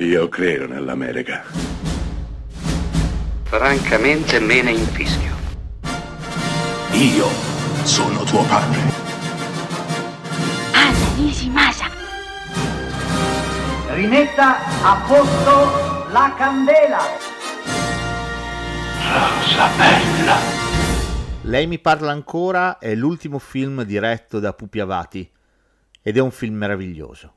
Io credo nell'America. Francamente me ne infischio. Io sono tuo padre. Anna Nishimasa. Rimetta a posto la candela. Rosa bella. Lei mi parla ancora è l'ultimo film diretto da Pupi Avati ed è un film meraviglioso.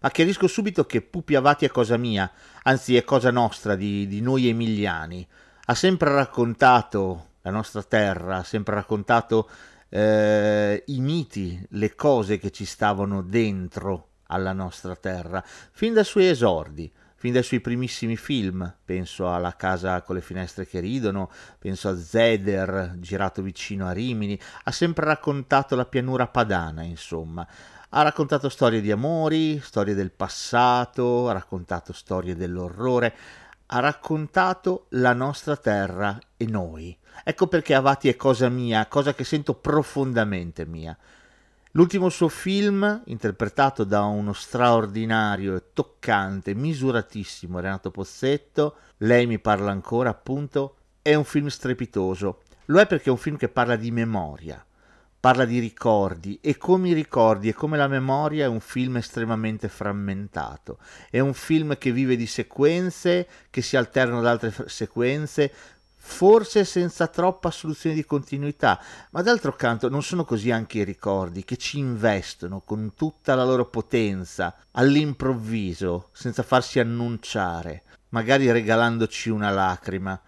Ma chiarisco subito che Pupi Avati è cosa mia, anzi è cosa nostra, di, di noi emiliani. Ha sempre raccontato la nostra terra, ha sempre raccontato eh, i miti, le cose che ci stavano dentro alla nostra terra, fin dai suoi esordi, fin dai suoi primissimi film, penso alla casa con le finestre che ridono, penso a Zeder, girato vicino a Rimini, ha sempre raccontato la pianura padana, insomma. Ha raccontato storie di amori, storie del passato, ha raccontato storie dell'orrore, ha raccontato la nostra terra e noi. Ecco perché Avati è cosa mia, cosa che sento profondamente mia. L'ultimo suo film, interpretato da uno straordinario e toccante, misuratissimo Renato Pozzetto, Lei mi parla ancora, appunto, è un film strepitoso. Lo è perché è un film che parla di memoria, parla di ricordi e come i ricordi e come la memoria è un film estremamente frammentato. È un film che vive di sequenze, che si alternano ad altre sequenze, forse senza troppa soluzione di continuità, ma d'altro canto non sono così anche i ricordi che ci investono con tutta la loro potenza all'improvviso, senza farsi annunciare, magari regalandoci una lacrima.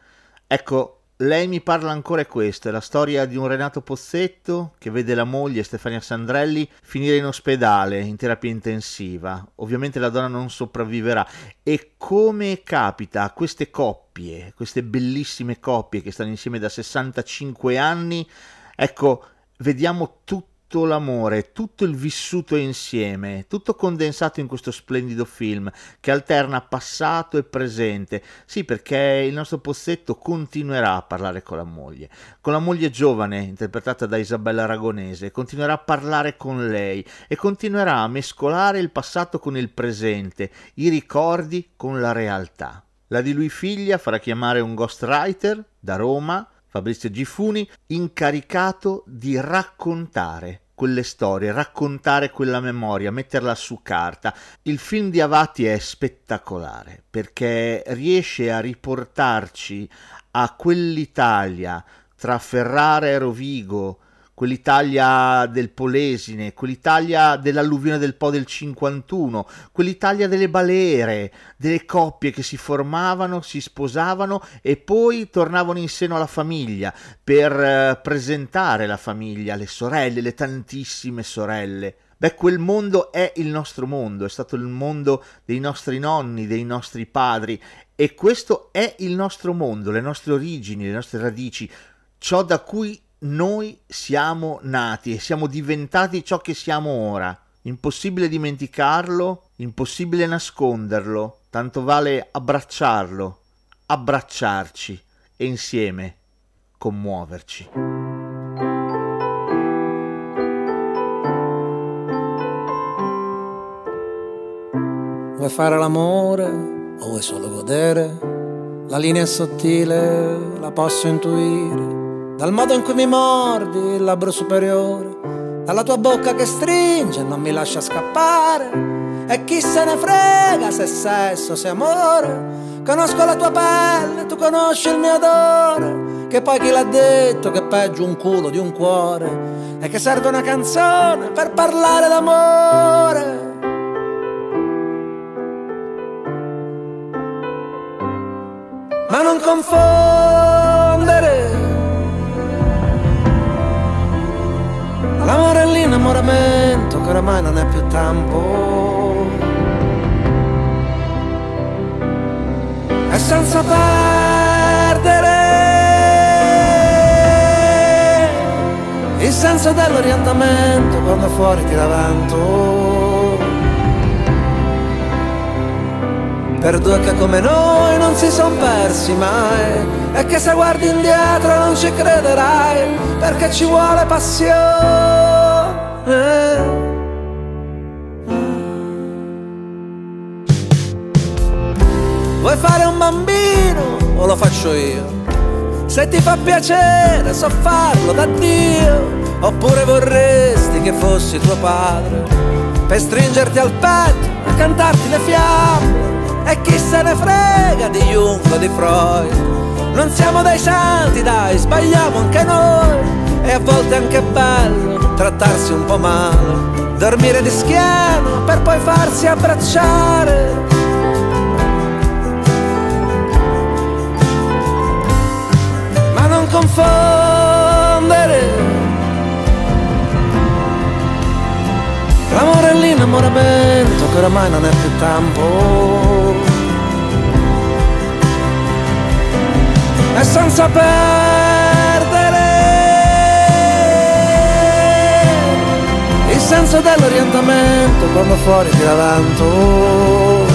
Ecco, lei mi parla ancora questo, è la storia di un Renato Pozzetto che vede la moglie Stefania Sandrelli finire in ospedale in terapia intensiva. Ovviamente la donna non sopravviverà e come capita a queste coppie, queste bellissime coppie che stanno insieme da 65 anni, ecco, vediamo tutto tutto l'amore, tutto il vissuto insieme, tutto condensato in questo splendido film che alterna passato e presente. Sì, perché il nostro Pozzetto continuerà a parlare con la moglie, con la moglie giovane, interpretata da Isabella Aragonese, continuerà a parlare con lei e continuerà a mescolare il passato con il presente, i ricordi con la realtà. La di lui figlia farà chiamare un ghostwriter da Roma Fabrizio Gifuni, incaricato di raccontare quelle storie, raccontare quella memoria, metterla su carta. Il film di Avati è spettacolare perché riesce a riportarci a quell'Italia tra Ferrara e Rovigo, quell'Italia del Polesine, quell'Italia dell'alluvione del Po del 51, quell'Italia delle balere, delle coppie che si formavano, si sposavano e poi tornavano in seno alla famiglia per eh, presentare la famiglia, le sorelle, le tantissime sorelle. Beh, quel mondo è il nostro mondo, è stato il mondo dei nostri nonni, dei nostri padri e questo è il nostro mondo, le nostre origini, le nostre radici, ciò da cui noi siamo nati e siamo diventati ciò che siamo ora. Impossibile dimenticarlo, impossibile nasconderlo, tanto vale abbracciarlo, abbracciarci e insieme commuoverci. Vuoi fare l'amore o vuoi solo godere? La linea è sottile, la posso intuire dal modo in cui mi mordi il labbro superiore, dalla tua bocca che stringe e non mi lascia scappare. E chi se ne frega se sesso, se amore. Conosco la tua pelle, tu conosci il mio odore. Che poi chi l'ha detto che è peggio un culo di un cuore. E che serve una canzone per parlare d'amore. Ma non confondere l'innamoramento che oramai non è più tempo. E senza perdere il senso dell'orientamento quando fuori ti vento. Per due che come noi non si son persi mai e che se guardi indietro non ci crederai perché ci vuole passione. Se ti fa piacere so farlo da Dio. Oppure vorresti che fossi tuo padre Per stringerti al petto e cantarti le fiamme. E chi se ne frega di Jung o di Freud? Non siamo dei santi dai, sbagliamo anche noi. E a volte è anche bello trattarsi un po' male. Dormire di schiena per poi farsi abbracciare L'amore l'innamoramento che oramai non è più tempo E senza perdere Il senso dell'orientamento quando fuori tira vento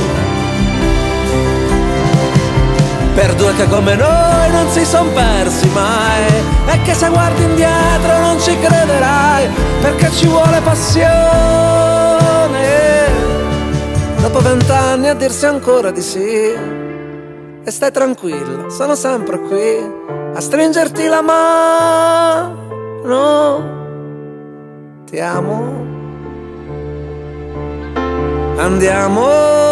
Per due che come noi non si son persi mai E che se guardi indietro non ci crederai Perché ci vuole passione Dopo vent'anni a dirsi ancora di sì. E stai tranquilla, sono sempre qui A stringerti la mano. Ti amo. Andiamo